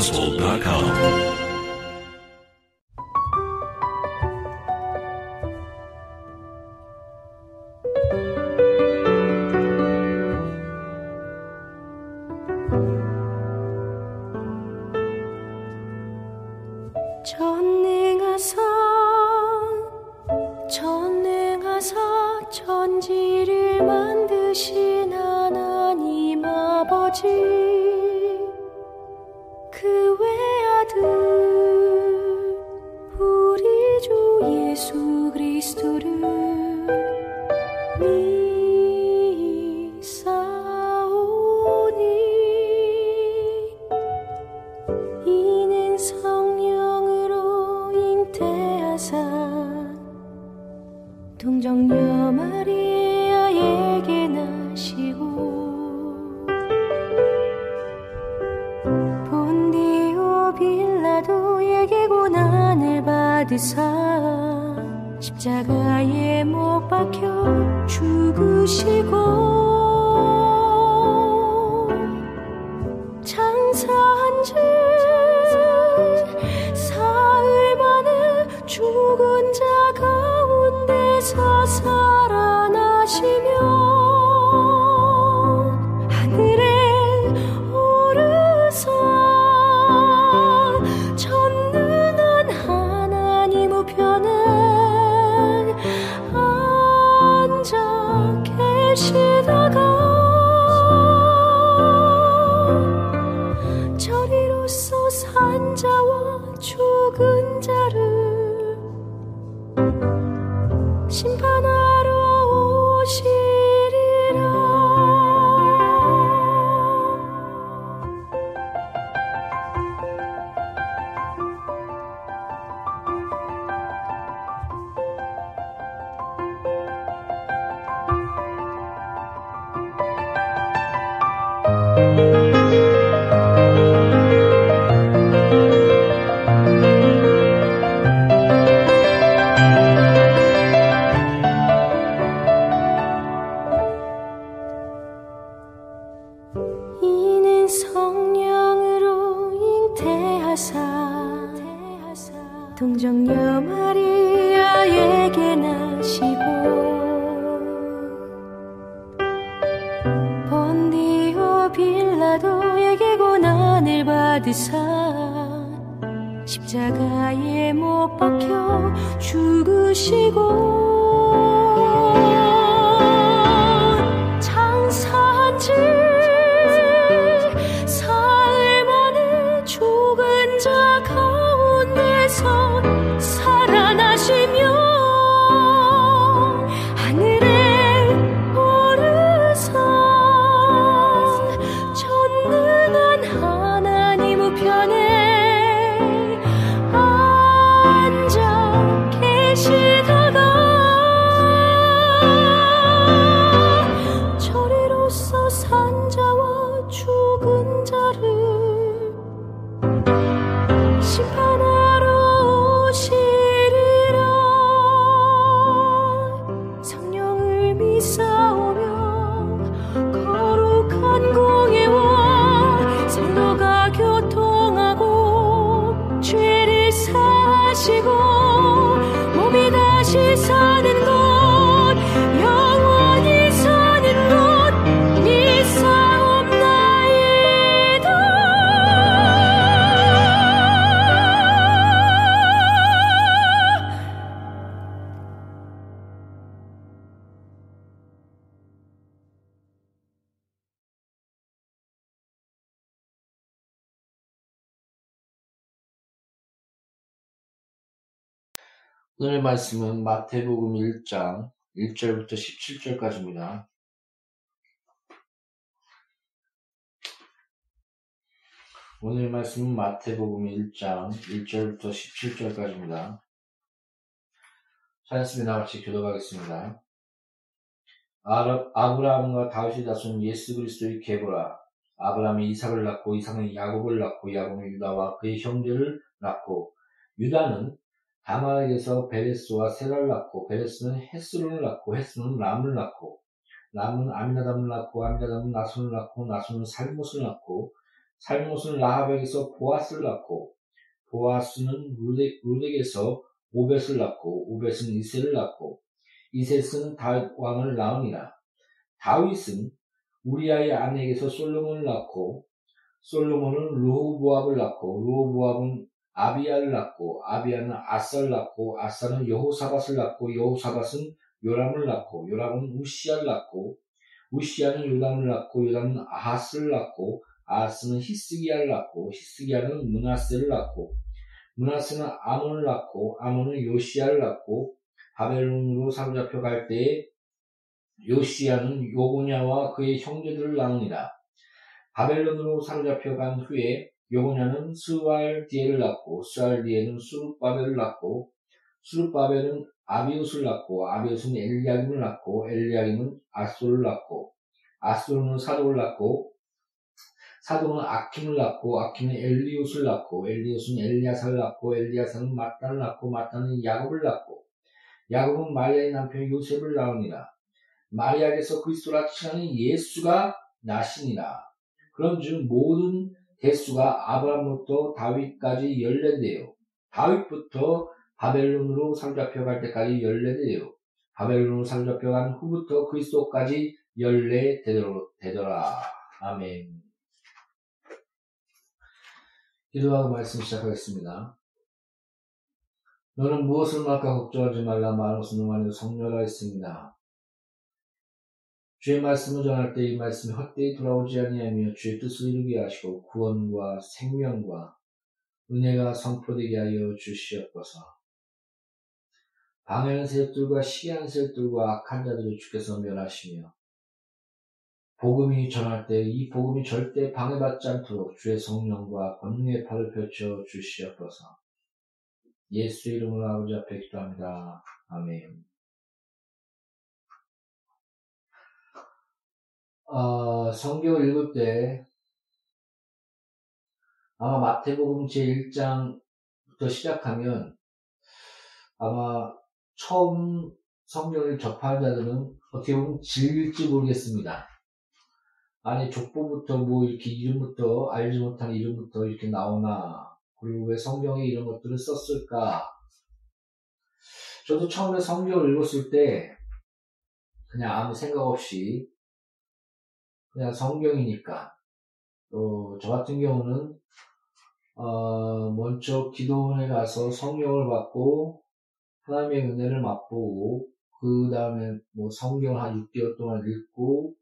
household.com. 동정녀 마리아에게 나시고 본디오 빌라도에게 고난을 받으사 십자가에 못 박혀 죽으시고 오늘의 말씀은 마태복음 1장 1절부터 17절까지입니다. 오늘 말씀은 마태복음 1장 1절부터 17절까지입니다. 찬양습니다. 같이 교도하겠습니다. 아브라함과 다윗이 다순 예수 그리스도의 계보라. 아브라함이 이삭을 낳고 이삭은 야곱을 낳고 야곱은 유다와 그의 형제를 낳고 유다는 다말에게서 베레스와 세라를 낳고 베레스는 헤스론을 낳고 헤스론은 람을 낳고 람은 아미나담을 낳고 아미나담은 나손을 낳고 나손은 살못을 낳고 살못은 라합에게서 보아스를 낳고 보아스는 루덱에서 오벳을 낳고 오벳은 이세를 낳고 이셋은 다윗 왕을 낳으니라. 다윗은 우리아의 아내에게서 솔로몬을 낳고 솔로몬은 루호보압을 낳고 루호보압은 아비야를 낳고 아비야는 아사를 낳고 아사는 여호사밧을 낳고 여호사밧은 요람을 낳고 요람은 우시야를 낳고 우시야는 요담을 낳고 요담은 아하스를 낳고 아하스는 히스기야를 낳고 히스기야는 문하세를 낳고 문하세는 아몬을 낳고 아몬은 요시야를 낳고 바벨론으로 사로잡혀 갈 때에 요시야는 요고냐와 그의 형제들을 낳으니라. 바벨론으로 사로잡혀 간 후에 요고냐는 스왈디에를 낳고 스왈디에는 수르바벨을 낳고 수르바벨은 아비웃을 낳고 아비웃은 엘리야김을 낳고 엘리야김은 아솔을 낳고 아솔은 사도를 낳고 사도는 아킴을 낳고 아킴은 엘리웃을 낳고 엘리웃은 엘리야사를 낳고 엘리야사는 마탄을 낳고 마탄은 야곱을 낳고 야곱은 마리아의 남편 요셉을 낳으니라. 마리아에게서 그리스도라 칭하는 예수가 나시니라. 그런즉 모든 대수가 아브라함부터 다윗까지 열네대요 다윗부터 바벨론으로 사로잡혀갈 때까지 열네대요 바벨론으로 사로잡혀간 후부터 그리스도까지 열네 되더라. 아멘. 기도하고 말씀 시작하겠습니다. 너는 무엇을 말까 걱정하지 말라 것은 너만이 성녀라 했습니다. 주의 말씀을 전할 때 이 말씀이 헛되이 돌아오지 아니하며 주의 뜻을 이루게 하시고 구원과 생명과 은혜가 선포되게 하여 주시옵소서. 방해하는 세력들과 시기하는 세력들과 악한 자들을 주께서 멸하시며 복음이 전할 때 이 복음이 절대 방해받지 않도록 주의 성령과 권능의 팔을 펼쳐 주시옵소서. 예수 이름으로 아버지 앞에 기도합니다. 아멘. 어, 성경을 읽을 때 아마 마태복음 제1장부터 시작하면 아마 처음 성경을 접하는 자들은 어떻게 보면 질릴지 모르겠습니다. 아니 족보부터 뭐 이렇게 이름부터 알지 못한 이름부터 이렇게 나오나 그리고 왜 성경에 이런 것들을 썼을까? 저도 처음에 성경을 읽었을 때 그냥 아무 생각 없이 그냥 성경이니까. 또 저 같은 경우는 어 먼저 기도원에 가서 성경을 받고 하나님의 은혜를 맛보고 그 다음에 뭐 성경을 한 6개월 동안 읽고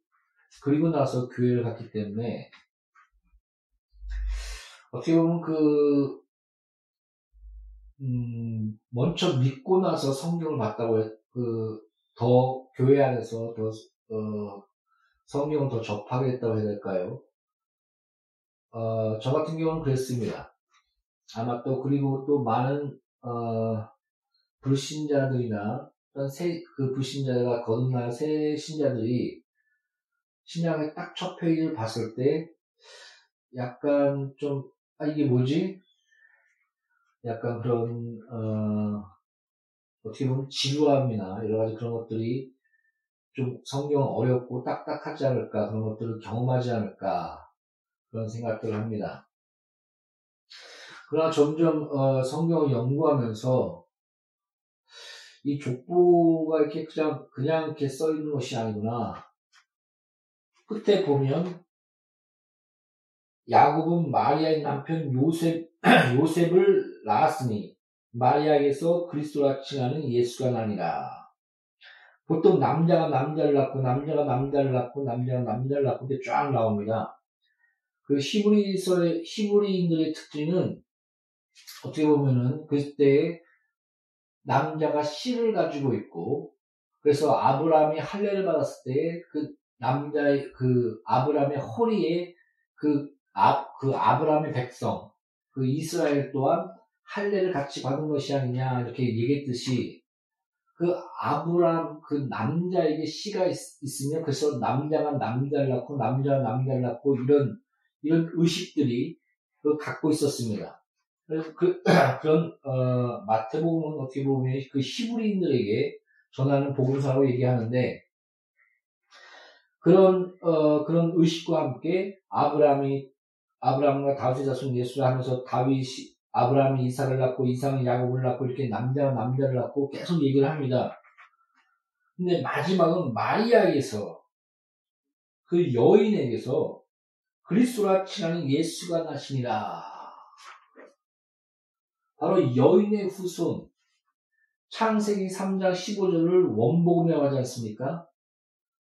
그리고 나서 교회를 갔기 때문에 어떻게 보면 그 음, 먼저 믿고 나서 성경을 봤다고 해, 그, 더, 교회 안에서 더, 어, 성경을 더 접하겠다고 해야 될까요? 어, 저 같은 경우는 그랬습니다. 아마 또, 그리고 또 많은, 어, 불신자들이나, 새, 그 불신자가 거듭난 새 신자들이 신약의 딱 첫 페이지를 봤을 때 약간 좀, 아, 이게 뭐지? 약간 그런, 어, 어떻게 보면 지루함이나 여러 가지 그런 것들이 좀 성경 어렵고 딱딱하지 않을까, 그런 것들을 경험하지 않을까, 그런 생각들을 합니다. 그러나 점점, 어, 성경을 연구하면서 이 족보가 이렇게 그냥, 그냥 이렇게 써 있는 것이 아니구나. 끝에 보면 야곱은 마리아의 남편 요셉 요셉을 낳았으니 마리아에게서 그리스도라 칭하는 예수가 나니라. 보통 남자가 남자를 낳고 남자가 남자를 낳고 남자가 남자를 낳고 이렇게 쫙 나옵니다. 그 히브리서의 히브리인들의 특징은 어떻게 보면은 그때 남자가 씨를 가지고 있고 그래서 아브라함이 할례를 받았을 때 그 남자의 그 아브라함의 허리에 그, 아, 그 아브라함의 백성, 그 이스라엘 또한 할례를 같이 받은 것이 아니냐 이렇게 얘기했듯이 그 아브라함 그 남자에게 씨가 있, 으면 그래서 남자가 남자를 낳고 남자가 남자를 낳고 이런 이런 의식들이 그 갖고 있었습니다. 그래서 그 그런 어, 마태복음은 어떻게 보면 그 히브리인들에게 전하는 복음사로 얘기하는데 그런 어, 그런 의식과 함께 아브라함이 아브라함과 다윗의 자손 예수라 하면서 다윗이 아브라함이 이삭을 낳고 이삭은 야곱을 낳고 이렇게 남자가 남자를 낳고 계속 얘기를 합니다. 근데 마지막은 마리아에게서 그 여인에게서 그리스도라 칭하는 예수가 나시니라. 바로 여인의 후손 창세기 3장 15절을 원복음이라고 하지 않습니까?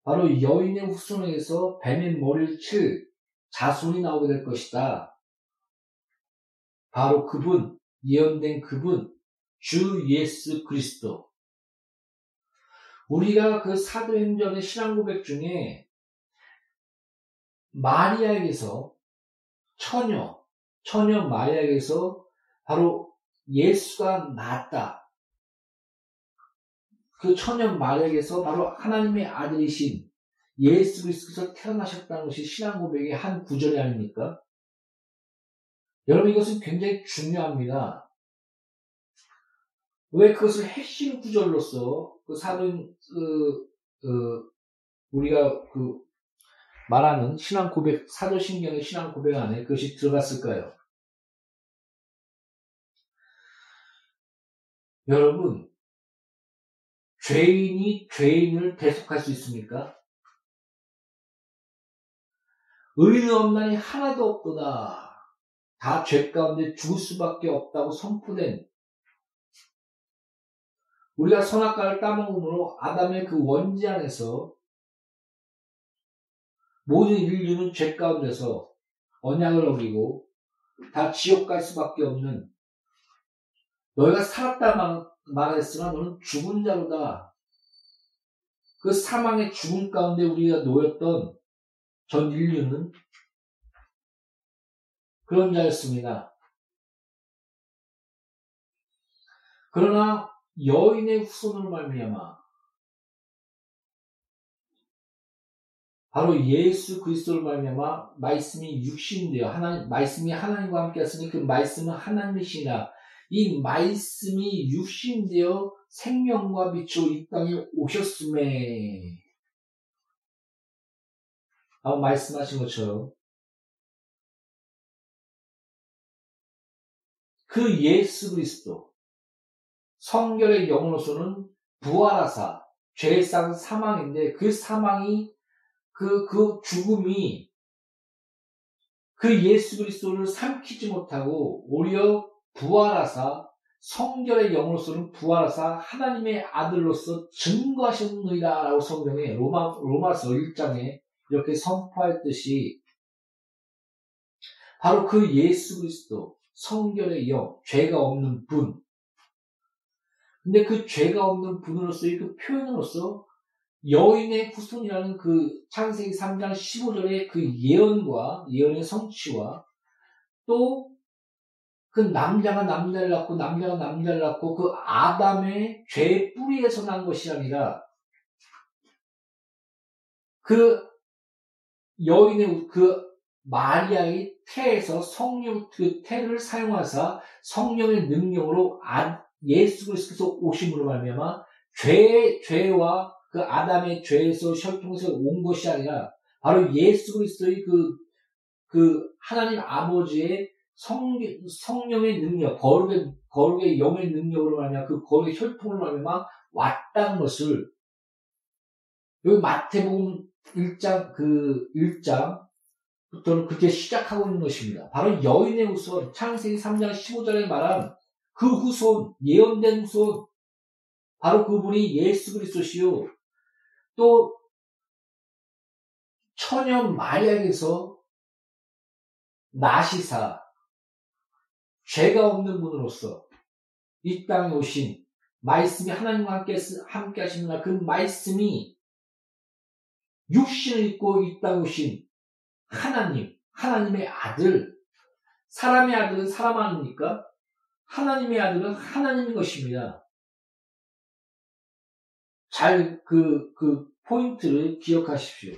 바로 여인의 후손에게서 뱀의 머리를 칠 자손이 나오게 될 것이다. 바로 그분, 예언된 그분, 주 예수 그리스도. 우리가 그 사도행전의 신앙 고백 중에 마리아에게서 처녀, 처녀 마리아에게서 바로 예수가 낳았다. 그 처녀 마리아에게서 바로 하나님의 아들이신 예수 그리스도께서 태어나셨다는 것이 신앙 고백의 한 구절이 아닙니까? 여러분 이것은 굉장히 중요합니다. 왜 그것을 핵심 구절로서 그 사도인 그, 그 우리가 그 말하는 신앙 고백 사도신경의 신앙 고백 안에 그것이 들어갔을까요? 여러분 죄인이 죄인을 대속할 수 있습니까? 의인 없나니 하나도 없도다. 다 죄 가운데 죽을 수밖에 없다고 선포된 우리가 선악과를 따먹음으로 아담의 그 원지 안에서 모든 인류는 죄 가운데서 언약을 어기고 다 지옥 갈 수밖에 없는 너희가 살았다 말했으나 너는 죽은 자로다. 그 사망의 죽음 가운데 우리가 놓였던 전 인류는 그런 자였습니다. 그러나 여인의 후손으로 말미암아 바로 예수 그리스도를 말미암아 말씀이 육신되어 하나님 말씀이 하나님과 함께 하으니 그 말씀은 하나님이시나 이 말씀이 육신되어 생명과 빛으로 이 땅에 오셨음에 아까 말씀하신 것처럼 그 예수 그리스도 성결의 영으로서는 부활하사 죄상 사망인데 그 사망이 그, 그 죽음이 그 예수 그리스도를 삼키지 못하고 오히려 부활하사 성결의 영으로서는 부활하사 하나님의 아들로서 증거하셨느니라 라고 성경에 로마, 로마서 1장에 이렇게 선포했듯이 바로 그 예수 그리스도 성결의 영, 죄가 없는 분. 근데 그 죄가 없는 분으로서의 그 표현으로서 여인의 후손이라는 그 창세기 3장 15절의 그 예언과 예언의 성취와 또 그 남자가 남자를 낳고 남자가 남자를 낳고 그 아담의 죄의 뿌리에서 난 것이 아니라 그 여인의 그 마리아의 태에서 성령 그 태를 사용하사 성령의 능력으로 아, 예수 그리스도께서 오심으로 말미암아 죄 죄와 그 아담의 죄에서 혈통에서 온 것이 아니라 바로 예수 그리스도의 그, 그 하나님 아버지의 성, 성령의 능력, 거룩의, 거룩의 영의 능력으로 말하면 그 거룩의 혈통으로 말하면 왔다는 것을 여기 마태복음 1장, 그 1장 부터는 그렇게 시작하고 있는 것입니다. 바로 여인의 후손, 창세기 3장 15절에 말한 그 후손, 예언된 후손, 바로 그분이 예수 그리스도시요. 또 처녀 마리아에게서 나시사 죄가 없는 분으로서 이 땅에 오신 말씀이 하나님과 함께, 함께 하시느라 그 말씀이 육신을 입고 이 땅에 오신 하나님, 하나님의 아들, 사람의 아들은 사람 아닙니까? 하나님의 아들은 하나님인 것입니다. 잘 그, 그 포인트를 기억하십시오.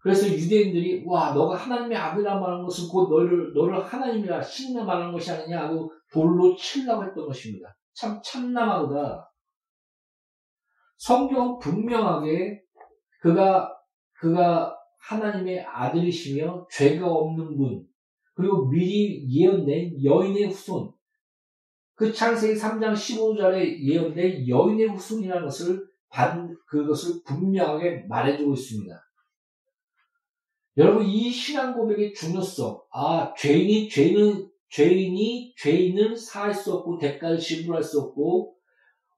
그래서 유대인들이, 와, 너가 하나님의 아들이라 말하는 것은 곧 너를, 너를 하나님이라 신나 말하는 것이 아니냐 하고 돌로 치려고 했던 것입니다. 참, 참남하다. 성경은 분명하게 그가, 그가 하나님의 아들이시며 죄가 없는 분, 그리고 미리 예언된 여인의 후손, 그 창세기 3장 15절에 예언된 여인의 후손이라는 것을 반, 그것을 분명하게 말해주고 있습니다. 여러분, 이 신앙 고백의 중요성, 아, 죄인이, 죄인은, 죄인이 죄인을 사할 수 없고, 대가를 지불할 수 없고,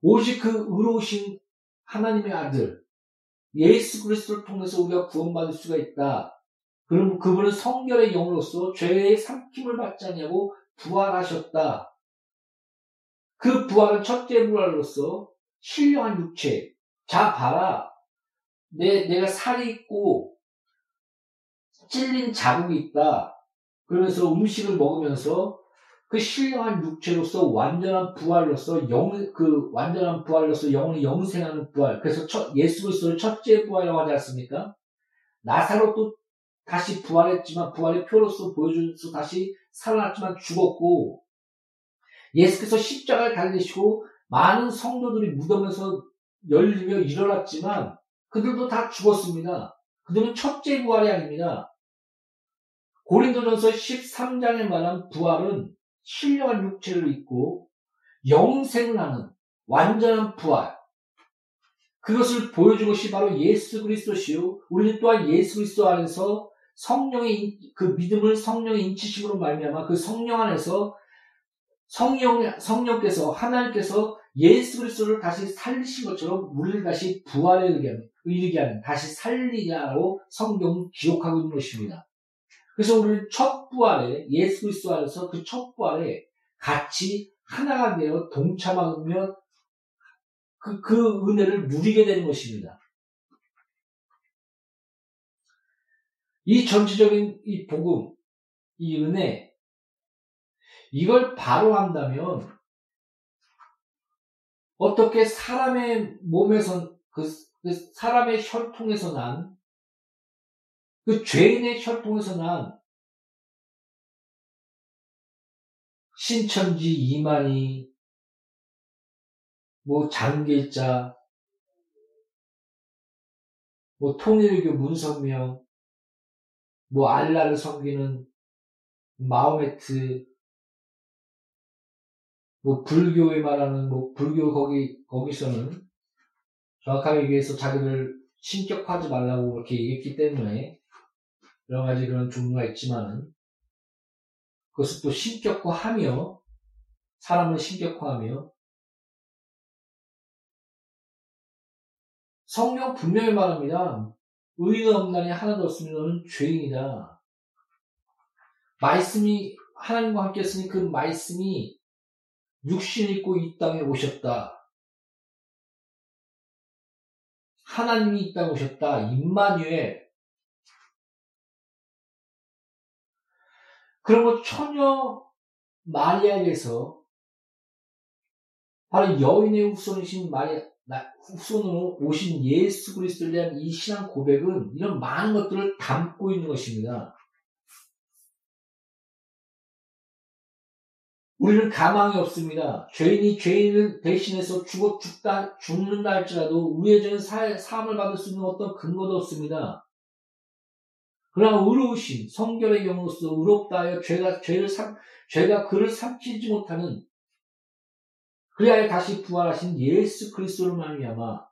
오직 그 의로우신 하나님의 아들, 예수 그리스도를 통해서 우리가 구원받을 수가 있다. 그럼 그분은 성결의 영으로서 죄의 삼킴을 받지 않냐고 부활하셨다. 그 부활은 첫째 부활로서 신령한 육체. 자, 봐라. 내, 내가 살이 있고, 찔린 자국이 있다. 그러면서 음식을 먹으면서 그 신령한 육체로서 완전한 부활로서 영, 그 완전한 부활로서 영혼이 영생하는 부활. 그래서 첫, 예수 그리스도를 첫째 부활이라고 하지 않습니까? 나사로도 다시 부활했지만 부활의 표로서 보여줘서 다시 살아났지만 죽었고 예수께서 십자가를 달리시고 많은 성도들이 무덤에서 열리며 일어났지만 그들도 다 죽었습니다. 그들은 첫째 부활이 아닙니다. 고린도전서 13장에 말한 부활은 신령한 육체를 입고 영생을 하는 완전한 부활. 그것을 보여준 것이 바로 예수 그리스도시요. 우리는 또한 예수 그리스도 안에서 성령의 그 믿음을 성령의 인치심으로 말미암아 그 성령 안에서 성령, 성령께서, 하나님께서 예수 그리스도를 다시 살리신 것처럼 우리를 다시 부활에 이르게 하는, 다시 살리자고 성경은 기록하고 있는 것입니다. 그래서 우리는 첫 부활에, 예수 그리스도 안에서 그 첫 부활에 같이 하나가 되어 동참하며 그, 그 은혜를 누리게 되는 것입니다. 이 전체적인 이 복음, 이 은혜, 이걸 바로 한다면 어떻게 사람의 몸에서 그, 그 사람의 혈통에서 난 그 죄인의 혈통에서 난 신천지 이만희 뭐 장길자 뭐 통일교 문성명 뭐 알라를 섬기는 마호메트 뭐 불교에 말하는 뭐 불교 거기 거기서는 정확하게 얘기해서 자기를 신격화하지 말라고 그렇게 얘기했기 때문에 여러 가지 그런 종류가 있지만은 그것을 또 신격화하며 사람을 신격화하며 성령 분명히 말합니다. 의가 없나니 하나도 없으면 너는 죄인이다. 말씀이 하나님과 함께 했으니 그 말씀이 육신 입고 이 땅에 오셨다. 하나님이 이 땅에 오셨다. 임마누엘. 그러고 처녀 마리아에게서 바로 여인의 후손이신 마리아, 후손으로 오신 예수 그리스도에 대한 이 신앙 고백은 이런 많은 것들을 담고 있는 것입니다. 우리는 가망이 없습니다. 죄인이 죄인을 대신해서 죽어 죽다 죽는다 할지라도 우리에게는 삶을 받을 수 있는 어떤 근거도 없습니다. 그러나 의로우신 성결의 경우로서 의롭다 하여 죄가 죄를 삼 죄가 그를 삼키지 못하는 그리하여 다시 부활하신 예수 그리스도를 말미암아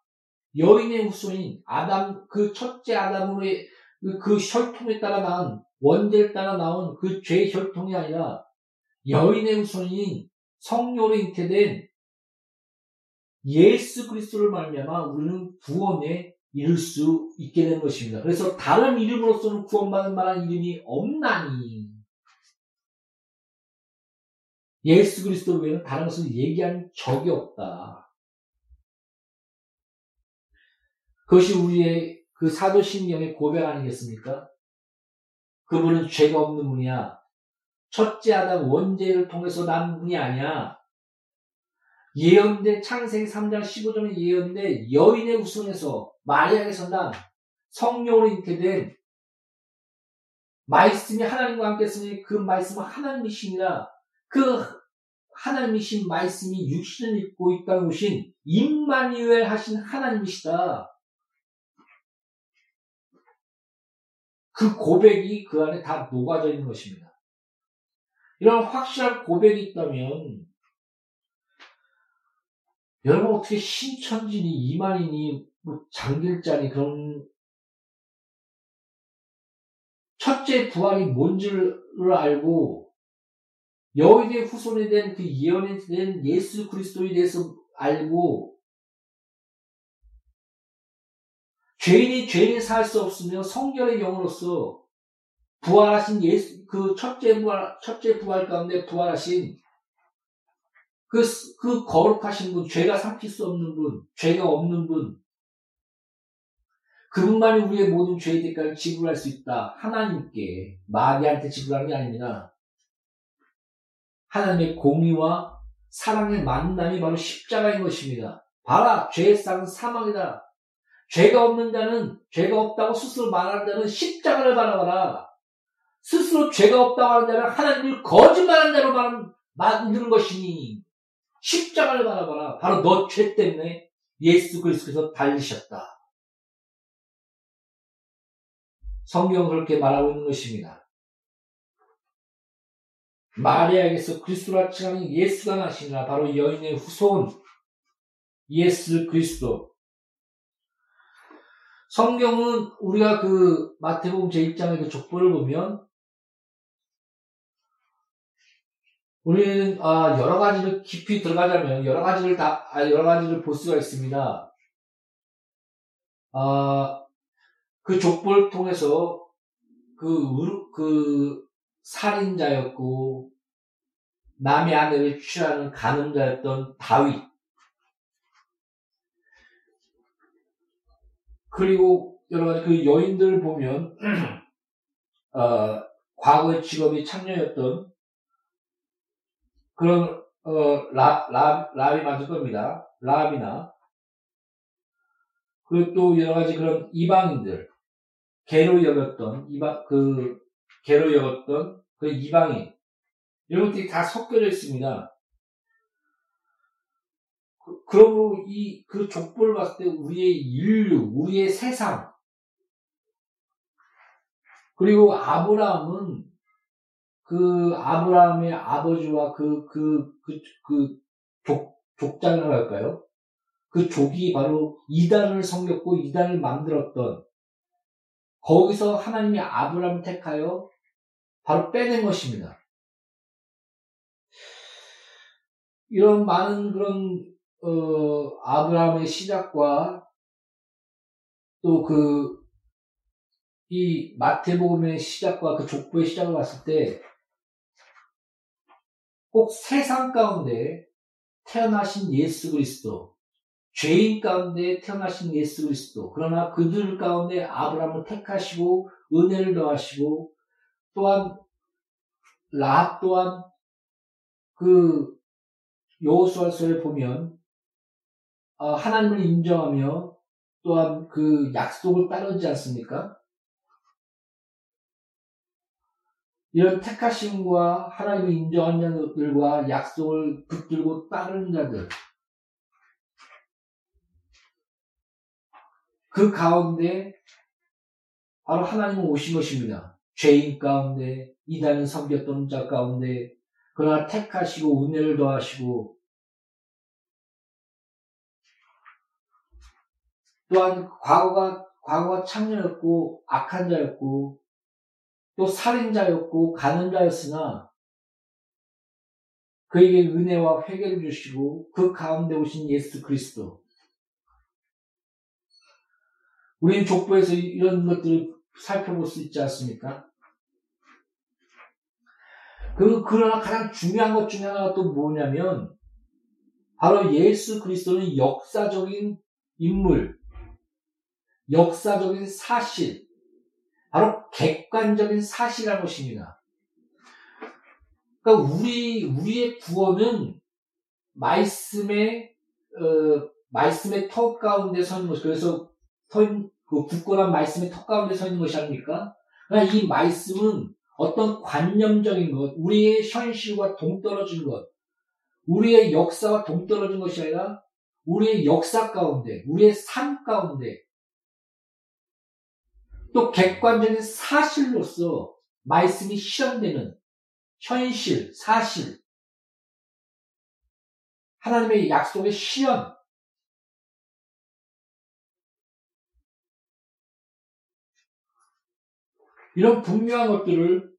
여인의 후손인 아담 그 첫째 아담으로의 그, 그 혈통에 따라 나온 원죄를 따라 나온 그죄 혈통이 아니라 여인의 후손인 성녀로 잉태된 예수 그리스도를 말미암아 우리는 구원에 이룰 수 있게 된 것입니다. 그래서 다른 이름으로서는 구원받을 만한 이름이 없나니 예수 그리스도 외에는 다른 것을 얘기한 적이 없다. 그것이 우리의 그 사도신경의 고백 아니겠습니까? 그분은 죄가 없는 분이야. 첫째 아담 원죄를 통해서 난 분이 아니야. 예언된 창세기 3장 15절에 예언된 여인의 후손에서 마리아에서 난 성령으로 잉태된 말씀이 하나님과 함께 있으니 그 말씀은 하나님이시니라 그 하나님이신 말씀이 육신을 입고 이 땅에 오신 임마니엘 하신 하나님이시다. 그 고백이 그 안에 다 녹아져 있는 것입니다. 이런 확실한 고백이 있다면 여러분 어떻게 신천지니 이만희니 뭐 장길자니 그런 첫째 부활이 뭔지를 알고 여호의 후손에 대한 그 예언에 대한 예수 그리스도에 대해서 알고 죄인이 죄인이 살 수 없으며 성결의 영으로서 부활하신 예수 그 첫째 부활 첫째 부활 가운데 부활하신 그, 그 거룩하신 분, 죄가 삼킬 수 없는 분, 죄가 없는 분, 그분만이 우리의 모든 죄의 대가를 지불할 수 있다. 하나님께, 마귀한테 지불하는 게 아닙니다. 하나님의 공의와 사랑의 만남이 바로 십자가인 것입니다. 봐라, 죄의 쌍은 사망이다. 죄가 없는 자는 죄가 없다고 스스로 말하는 자는 십자가를 바라봐라. 스스로 죄가 없다고 하는 자는 하나님을 거짓말하는 자로 만드는 것이니 십자가를 바라봐라. 바로 너 죄 때문에 예수 그리스도께서 달리셨다. 성경은 그렇게 말하고 있는 것입니다. 마리아에게서 그리스도라 칭하는 예수가 나시니라 바로 여인의 후손 예수 그리스도 성경은 우리가 그 마태복음 제1장의 그 족보를 보면 우리는 아, 여러 가지를 깊이 들어가자면 여러 가지를 다 아, 여러 가지를 볼 수가 있습니다. 아, 그 족보를 통해서 그, 그 살인자였고 남의 아내를 취하는 가늠자였던 다윗 그리고 여러 가지 그 여인들을 보면 어, 과거의 직업이 창녀였던 그런 어, 라, 라, 라비 맞을 겁니다. 라비나 그리고 또 여러 가지 그런 이방인들 개로 여겼던 이방 그 개로 여겼던 그 이방인 이런 것들이 다 섞여져 있습니다. 그, 그러므로 이 그 족보를 봤을 때 우리의 인류, 우리의 세상 그리고 아브라함은 그 아브라함의 아버지와 그, 그, 그, 그 족, 족장이라고 할까요? 그 족이 바로 이단을 섬겼고 이단을 만들었던 거기서 하나님이 아브라함을 택하여 바로 빼낸 것입니다. 이런 많은 그런 어, 아브라함의 시작과 또 그 이 마태복음의 시작과 그 족보의 시작을 봤을 때 꼭 세상 가운데 태어나신 예수 그리스도, 죄인 가운데 태어나신 예수 그리스도, 그러나 그들 가운데 아브라함을 택하시고 은혜를 더하시고 또한 라 또한 그 여호수아서에 보면 아, 하나님을 인정하며 또한 그 약속을 따르지 않습니까? 이런 택하심과 하나님을 인정한 자들과 약속을 붙들고 따르는 자들. 그 가운데 바로 하나님은 오신 것입니다. 죄인 가운데, 이단을 섬겼던 자 가운데, 그러나 택하시고 은혜를 더하시고, 또한 과거가, 과거가 창녀였고, 악한 자였고, 또 살인자였고 가늠자였으나 그에게 은혜와 회개를 주시고 그 가운데 오신 예수 그리스도. 우리는 족보에서 이런 것들을 살펴볼 수 있지 않습니까? 그, 그러나 가장 중요한 것 중에 하나가 또 뭐냐면, 바로 예수 그리스도는 역사적인 인물, 역사적인 사실, 바로 객관적인 사실이라는 것입니다. 그러니까 우리 우리의 구원은 말씀의 어, 말씀의 턱 가운데 서 있는 것. 그래서 선, 그 굳건한 말씀의 턱 가운데 서 있는 것이 아닙니까? 그러니까 이 말씀은 어떤 관념적인 것, 우리의 현실과 동떨어진 것, 우리의 역사와 동떨어진 것이 아니라 우리의 역사 가운데, 우리의 삶 가운데 또 객관적인 사실로서 말씀이 실현되는 현실, 사실, 하나님의 약속의 실현, 이런 분명한 것들을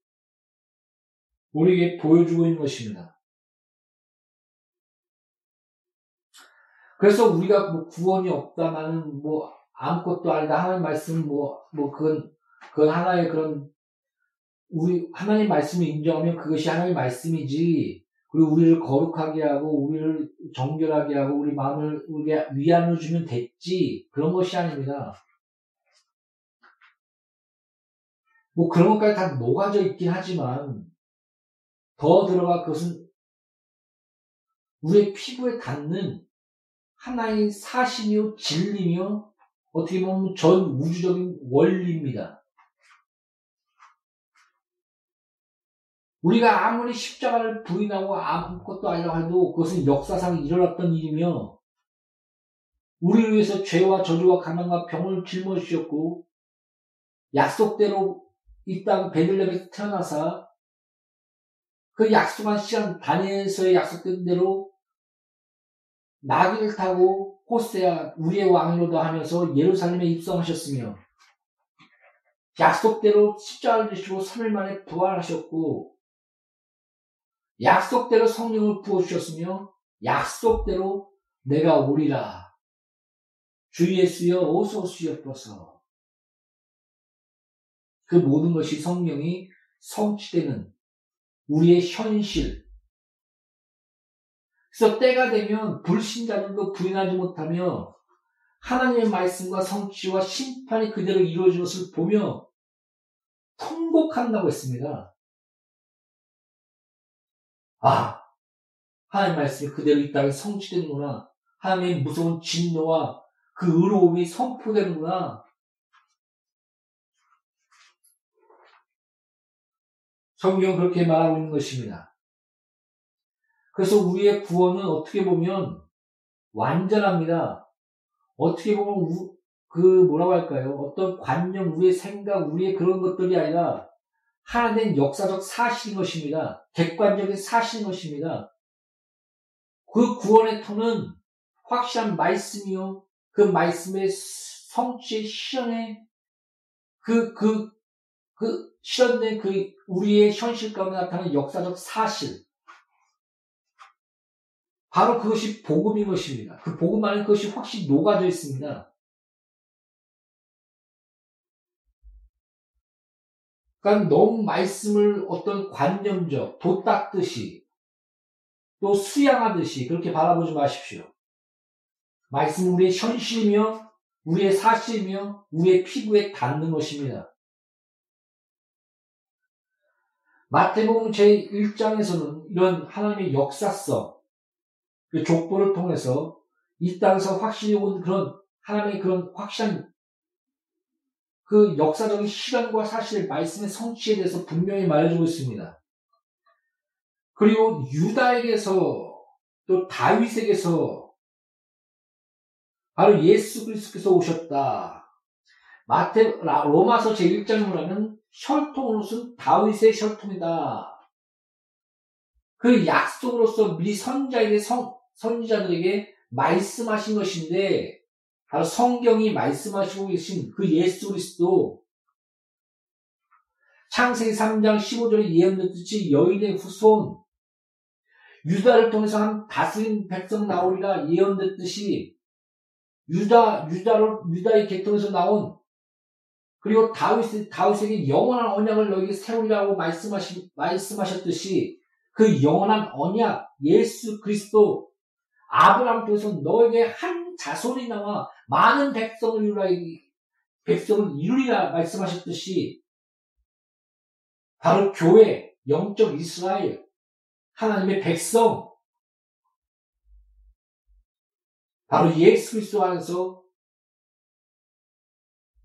우리에게 보여주고 있는 것입니다. 그래서 우리가 뭐 구원이 없다마는 뭐 아무것도 아니다 하나님 말씀 뭐, 뭐 그건, 그건 하나의 그런 우리 하나님 말씀을 인정하면 그것이 하나님의 말씀이지. 그리고 우리를 거룩하게 하고 우리를 정결하게 하고 우리 마음을 우리가 위안을 주면 됐지. 그런 것이 아닙니다. 뭐 그런 것까지 다 녹아져 있긴 하지만 더 들어가 그것은 우리의 피부에 닿는 하나의 사실이요 진리며 어떻게 보면 전 우주적인 원리입니다. 우리가 아무리 십자가를 부인하고 아무것도 아니라고 해도 그것은 역사상 일어났던 일이며 우리를 위해서 죄와 저주와 가난과 병을 짊어지셨고 약속대로 이 땅 베들레헴에서 태어나사 그 약속한 시간 다니엘서의 약속된 대로 나귀를 타고 호세아 우리의 왕이로도 하면서 예루살렘에 입성하셨으며 약속대로 십자가를 지시고 3일 만에 부활하셨고 약속대로 성령을 부어주셨으며 약속대로 내가 오리라. 주 예수여 어서 오시옵소서. 그 모든 것이 성령이 성취되는 우리의 현실. 그래서 때가 되면 불신자들도 부인하지 못하며 하나님의 말씀과 성취와 심판이 그대로 이루어진 것을 보며 통곡한다고 했습니다. 아, 하나님 말씀이 그대로 이 땅에 성취되는구나. 하나님의 무서운 진노와 그 의로움이 선포되는구나. 성경 그렇게 말하고 있는 것입니다. 그래서 우리의 구원은 어떻게 보면 완전합니다. 어떻게 보면 우, 그 뭐라고 할까요? 어떤 관념, 우리의 생각, 우리의 그런 것들이 아니라 하나된 역사적 사실인 것입니다. 객관적인 사실인 것입니다. 그 구원의 터는 확실한 말씀이요. 그 말씀의 성취의 실현의 그, 그, 그 실현된 그 우리의 현실 가운데 나타나는 역사적 사실. 바로 그것이 복음인 것입니다. 그 복음 안에 그것이 확실히 녹아져 있습니다. 그러니까 너무 말씀을 어떤 관념적, 도 닦듯이, 또 수양하듯이 그렇게 바라보지 마십시오. 말씀은 우리의 현실이며, 우리의 사실이며, 우리의 피부에 닿는 것입니다. 마태복음 제1장에서는 이런 하나님의 역사성, 그 족보를 통해서 이 땅에서 확실히 온 그런 하나님의 그런 확실한 그 역사적인 시간과 사실 말씀의 성취에 대해서 분명히 말해주고 있습니다. 그리고 유다에게서 또 다윗에게서 바로 예수 그리스도께서 오셨다. 마태 로마서 제1장을 보면 혈통으로서는 다윗의 혈통이다. 그 약속으로서 미리 선자에게 선, 선지자들에게 말씀하신 것인데 바로 성경이 말씀하시고 계신 그 예수 그리스도. 창세기 3장 15절에 예언됐듯이 여인의 후손. 유다를 통해서 한 다스린 백성 나오리라 예언됐듯이 유다 유다로 유다의 계통에서 나온 그리고 다윗 다윗에게 영원한 언약을 너에게 세우리라고 말씀하시 말씀하셨듯이 그 영원한 언약 예수 그리스도 아브라함 통해서 너에게 한 자손이 나와 많은 백성을 이루라, 백성을 이루리라 말씀하셨듯이 바로 교회, 영적 이스라엘, 하나님의 백성, 바로 예수 그리스도 안에서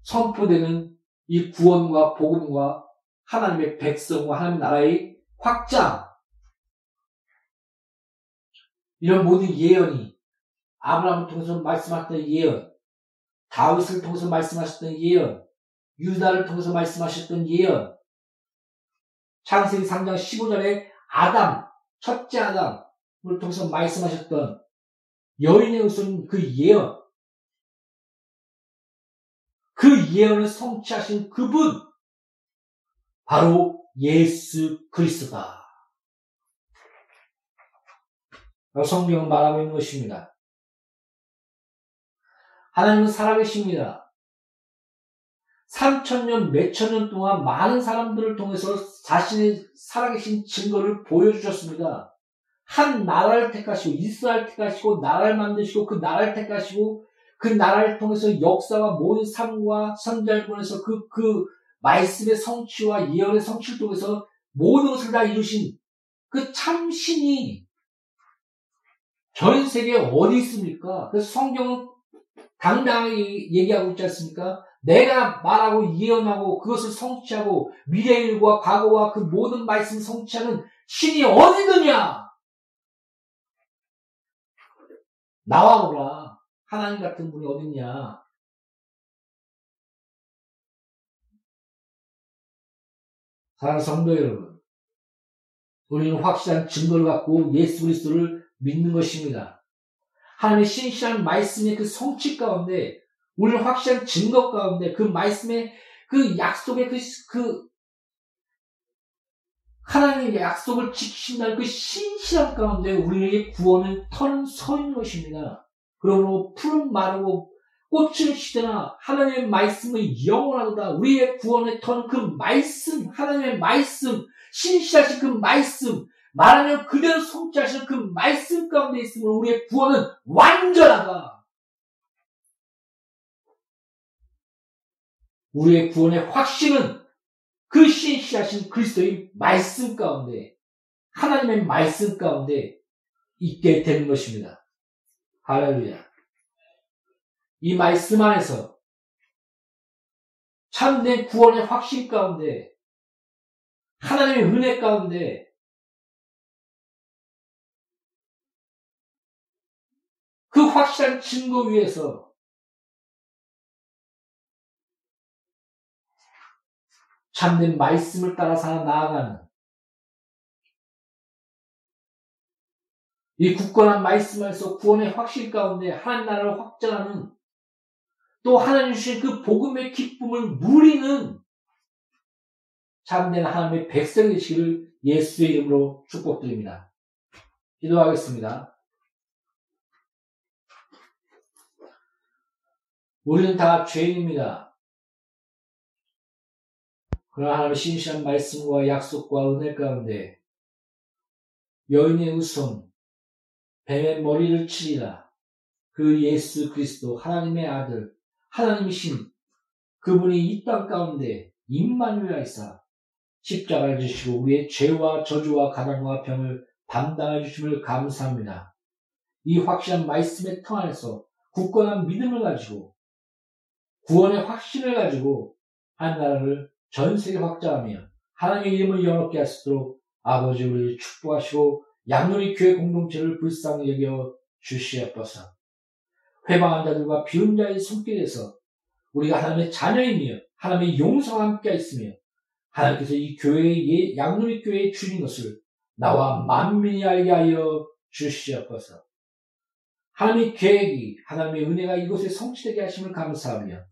선포되는 이 구원과 복음과 하나님의 백성과 하나님 나라의 확장, 이런 모든 예언이 아브라함을 통해서 말씀하셨던 예언, 다윗을 통해서 말씀하셨던 예언, 유다를 통해서 말씀하셨던 예언, 창세기 3장 15절에 아담, 첫째 아담을 통해서 말씀하셨던 여인의 우선 그 예언, 그 예언을 성취하신 그분, 바로 예수 그리스도다. 성경은 말하고 있는 것입니다. 하나님은 살아계십니다. 3천년, 몇천년 동안 많은 사람들을 통해서 자신의 살아계신 증거를 보여주셨습니다. 한 나라를 택하시고, 이스라엘 택하시고, 나라를 만드시고, 그 나라를 택하시고, 그 나라를 통해서 역사와 모든 삶과 선자를 보내서 그, 그 말씀의 성취와 예언의 성취를 통해서 모든 것을 다 이루신 그 참신이 전 세계에 어디 있습니까? 그래서 성경은 당당하게 얘기하고 있지 않습니까? 내가 말하고 예언하고 그것을 성취하고 미래의 일과 과거와 그 모든 말씀 성취하는 신이 어디 있느냐? 나와보라. 하나님 같은 분이 어딨냐? 사랑하는 성도 여러분, 우리는 확실한 증거를 갖고 예수 그리스도를 믿는 것입니다. 하나님의 신실한 말씀의 그 성취 가운데, 우리는 확실한 증거 가운데, 그 말씀의 그 약속의 그, 그 하나님의 약속을 지키신다는 그 신실함 가운데 우리에게 구원은 터는 서 있는 것입니다. 그러므로 푸른 마르고 꽃을 시드나 하나님의 말씀은 영원하다. 우리의 구원의 터는 그 말씀, 하나님의 말씀, 신실하신 그 말씀, 말하면 그대로 성취하시는 그 말씀 가운데 있으면 우리의 구원은 완전하다. 우리의 구원의 확신은 그 신실하신 그리스도의 말씀 가운데, 하나님의 말씀 가운데 있게 되는 것입니다. 할렐루야. 이 말씀 안에서 참된 구원의 확신 가운데, 하나님의 은혜 가운데, 그 확실한 증거 위에서 참된 말씀을 따라 살아 나아가는 이 굳건한 말씀 에서 구원의 확신 가운데 하나님 나라를 확장하는 또 하나님 주신 그 복음의 기쁨을 누리는 참된 하나님의 백성이 되시기를 예수의 이름으로 축복드립니다. 기도하겠습니다. 우리는 다 죄인입니다. 그러나 하나님의 신실한 말씀과 약속과 은혜 가운데 여인의 우선 뱀의 머리를 치리라 그 예수 그리스도 하나님의 아들 하나님이신 그분이 이 땅 가운데 하사 십자가를 지시고 우리의 죄와 저주와 가난과 병을 담당해 주심을 감사합니다. 이 확실한 말씀의 터 안에서 굳건한 믿음을 가지고 구원의 확신을 가지고 한 나라를 전 세계 확장하며 하나님의 이름을 영롭게 하시도록 아버지 우리를 축복하시고 양누리 교회 공동체를 불쌍히 여겨 주시옵소서. 회방한 자들과 비운 자의 손길에서 우리가 하나님의 자녀이며 하나님의 용서와 함께 있으며 하나님께서 이 교회의 양누리 교회의 주인 것을 나와 만민이 알게 하여 주시옵소서. 하나님의 계획이 하나님의 은혜가 이곳에 성취되게 하심을 감사하며